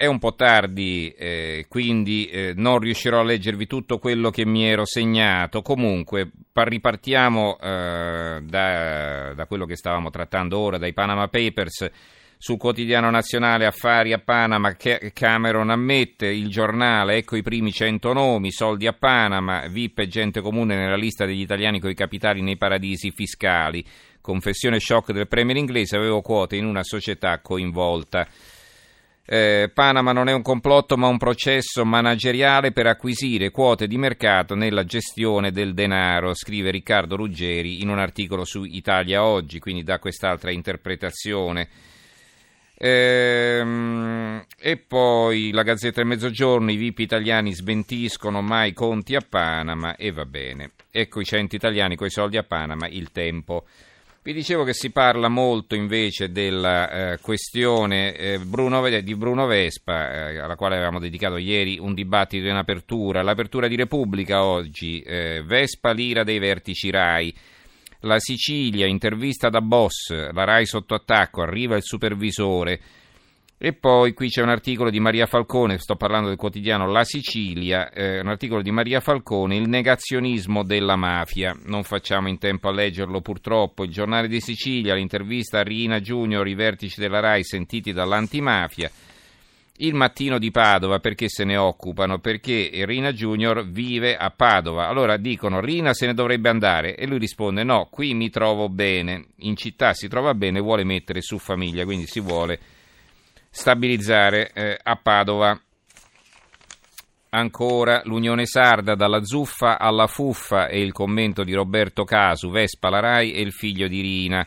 è un po' tardi, eh, quindi eh, non riuscirò a leggervi tutto quello che mi ero segnato. Comunque, ripartiamo eh, da, da, quello che stavamo trattando ora, dai Panama Papers. Sul quotidiano nazionale Affari a Panama, Cameron ammette, il giornale, ecco i primi 100 nomi, soldi a Panama, VIP e gente comune nella lista degli italiani con i capitali nei paradisi fiscali. Confessione shock del premier inglese, avevo quote in una società coinvolta. Eh, Panama non è un complotto ma un processo manageriale per acquisire quote di mercato nella gestione del denaro, scrive Riccardo Ruggeri in un articolo su Italia Oggi, quindi da quest'altra interpretazione. Ehm, e poi la Gazzetta del Mezzogiorno, i VIP italiani smentiscono mai conti a Panama e va bene. Ecco i 100 italiani con i soldi a Panama, il tempo. Vi dicevo che si parla molto invece della eh, questione eh, Bruno, di Bruno Vespa, eh, alla quale avevamo dedicato ieri un dibattito in apertura. L'apertura di Repubblica oggi, eh, Vespa l'ira dei vertici RAI. La Sicilia, intervista da boss, la RAI sotto attacco, arriva il supervisore. E poi qui c'è un articolo di Maria Falcone, sto parlando del quotidiano La Sicilia, eh, un articolo di Maria Falcone, il negazionismo della mafia. Non facciamo in tempo a leggerlo purtroppo. Il giornale di Sicilia, l'intervista a Rina Junior, i vertici della RAI sentiti dall'antimafia. Il mattino di Padova, perché se ne occupano? Perché Rina Junior vive a Padova. Allora dicono Rina se ne dovrebbe andare e lui risponde no, qui mi trovo bene. In città si trova bene, vuole mettere su famiglia, quindi si vuole stabilizzare eh, a Padova. Ancora l'Unione Sarda, dalla zuffa alla fuffa e il commento di Roberto Casu, Vespa la Rai e il figlio di Rina.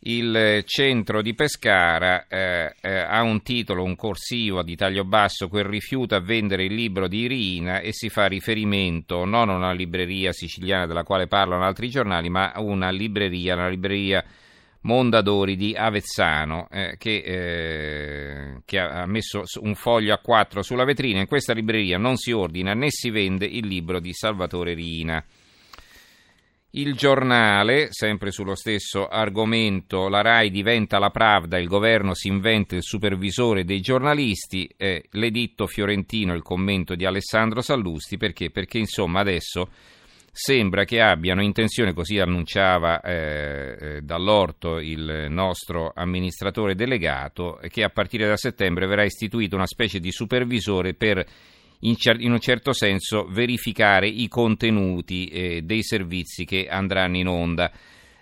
Il centro di Pescara eh, eh, ha un titolo, un corsivo di taglio basso, quel rifiuta a vendere il libro di Rina e si fa riferimento non a una libreria siciliana della quale parlano altri giornali, ma a una libreria, una libreria Mondadori di Avezzano eh, che, eh, che, ha messo un foglio a quattro sulla vetrina. In questa libreria non si ordina né si vende il libro di Salvatore Rina. Il giornale, sempre sullo stesso argomento, la RAI diventa la Pravda, il governo si inventa il supervisore dei giornalisti, eh, l'editto fiorentino, il commento di Alessandro Sallusti, perché? Perché insomma adesso sembra che abbiano intenzione, così annunciava eh, eh, dall'orto il nostro amministratore delegato, che a partire da settembre verrà istituito una specie di supervisore per in, in un certo senso verificare i contenuti eh, dei servizi che andranno in onda.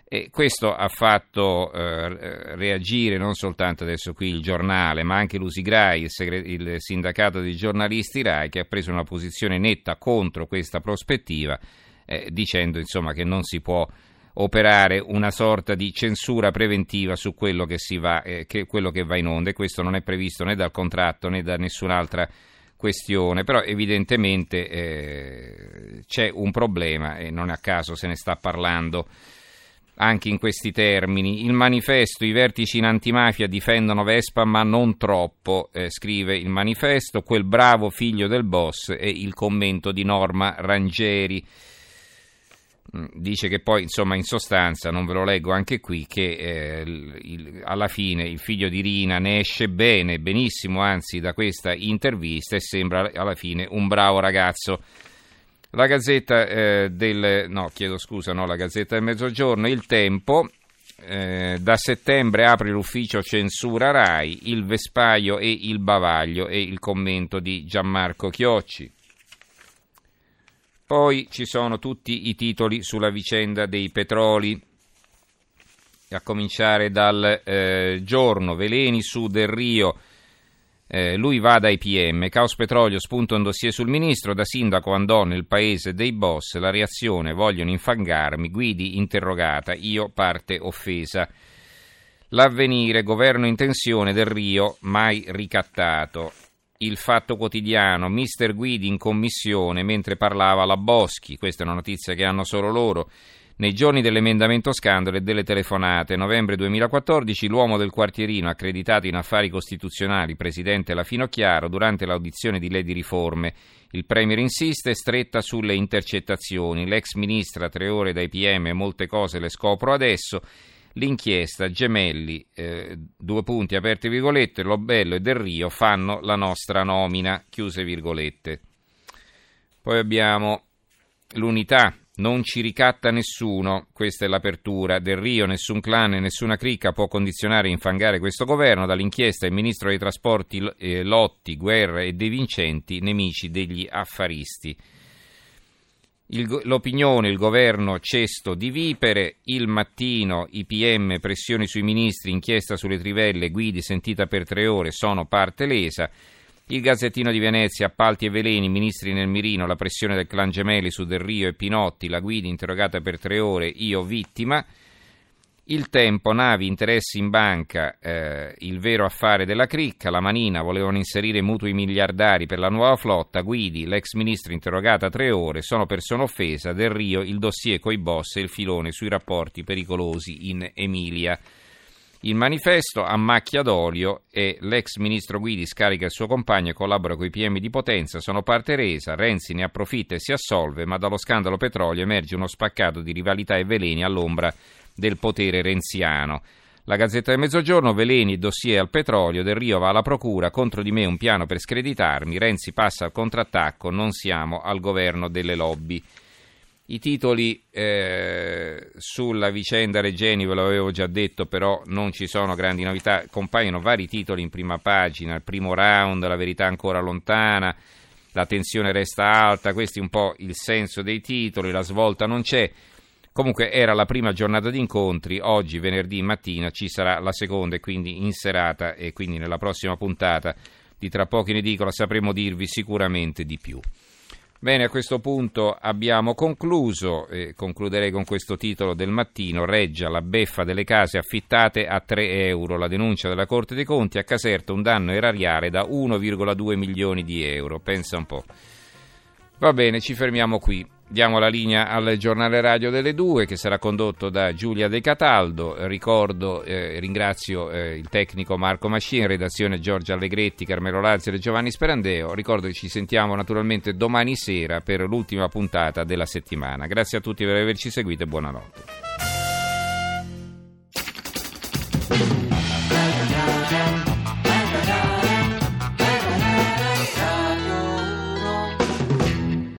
E questo ha fatto eh, reagire non soltanto adesso qui il giornale, ma anche l'Usigrai, il, segre- il sindacato dei giornalisti RAI, che ha preso una posizione netta contro questa prospettiva eh, dicendo insomma, che non si può operare una sorta di censura preventiva su quello che, va, eh, che, quello che va in onda e questo non è previsto né dal contratto né da nessun'altra questione, però evidentemente eh, c'è un problema e non a caso se ne sta parlando anche in questi termini. Il manifesto, i vertici in antimafia difendono Vespa ma non troppo, eh, scrive il manifesto, quel bravo figlio del boss e il commento di Norma Rangeri. Mm, dice che poi, insomma, in sostanza, non ve lo leggo anche qui, che eh, il, alla fine il figlio di Rina ne esce bene, benissimo, anzi, da questa intervista e sembra alla fine un bravo ragazzo. La Gazzetta eh, del... no, chiedo scusa, no, la Gazzetta del Mezzogiorno, Il Tempo, eh, da settembre apre l'ufficio censura RAI, il Vespaio e il Bavaglio e il commento di Gianmarco Chiocci. Poi ci sono tutti i titoli sulla vicenda dei petroli, a cominciare dal eh, giorno, veleni su Del Rio. Eh, lui va dai PM, Caos Petrolio spunta un dossier sul ministro, da sindaco andò nel paese dei boss, la reazione vogliono infangarmi, Guidi interrogata, io parte offesa. L'avvenire, governo in tensione del Rio, mai ricattato il Fatto Quotidiano, Mister Guidi in commissione mentre parlava la Boschi, questa è una notizia che hanno solo loro. Nei giorni dell'emendamento scandalo e delle telefonate, novembre 2014, l'uomo del quartierino accreditato in affari costituzionali, presidente La Finocchiaro, durante l'audizione di Lady Riforme, il Premier insiste, stretta sulle intercettazioni. L'ex ministra, tre ore dai PM, molte cose le scopro adesso. L'inchiesta Gemelli, eh, due punti aperti virgolette, Lobello e Del Rio fanno la nostra nomina, chiuse virgolette. Poi abbiamo l'unità, non ci ricatta nessuno, questa è l'apertura. Del Rio, nessun clan e nessuna cricca può condizionare e infangare questo governo. Dall'inchiesta il ministro dei trasporti eh, Lotti, Guerra e De Vincenti, nemici degli affaristi. Il, l'opinione, il governo cesto di vipere, il mattino i PM, pressioni sui ministri, inchiesta sulle trivelle, guidi sentita per tre ore, sono parte lesa. Il Gazzettino di Venezia, appalti e veleni, ministri nel mirino, la pressione del clan Gemelli su Del Rio e Pinotti, la guida interrogata per tre ore, io vittima. Il tempo, navi, interessi in banca, eh, il vero affare della cricca, la manina, volevano inserire mutui miliardari per la nuova flotta, Guidi, l'ex ministro interrogata tre ore, sono persona offesa, Del Rio, il dossier coi boss e il filone sui rapporti pericolosi in Emilia. Il manifesto a macchia d'olio e l'ex ministro Guidi scarica il suo compagno e collabora con i PM di Potenza, sono parte resa, Renzi ne approfitta e si assolve, ma dallo scandalo petrolio emerge uno spaccato di rivalità e veleni all'ombra del potere renziano. La Gazzetta del Mezzogiorno, Veleni, dossier al petrolio, Del Rio va alla procura, contro di me un piano per screditarmi, Renzi passa al contrattacco, non siamo al governo delle lobby. I titoli eh, sulla vicenda Regeni ve l'avevo già detto, però non ci sono grandi novità, compaiono vari titoli in prima pagina, il primo round, la verità ancora lontana, la tensione resta alta, questo è un po' il senso dei titoli, la svolta non c'è. Comunque era la prima giornata di incontri, oggi venerdì mattina ci sarà la seconda e quindi in serata e quindi nella prossima puntata di Tra pochi in edicola sapremo dirvi sicuramente di più. Bene, a questo punto abbiamo concluso, eh, concluderei con questo titolo del mattino, Reggia, la beffa delle case affittate a 3 euro, la denuncia della Corte dei Conti a Caserta un danno erariale da 1,2 milioni di euro, pensa un po'. Va bene, ci fermiamo qui. Diamo la linea al giornale radio delle due che sarà condotto da Giulia De Cataldo. Ricordo eh, ringrazio eh, il tecnico Marco Mascini, redazione Giorgio Allegretti, Carmelo Lazio e Giovanni Sperandeo. Ricordo che ci sentiamo naturalmente domani sera per l'ultima puntata della settimana. Grazie a tutti per averci seguito e buonanotte.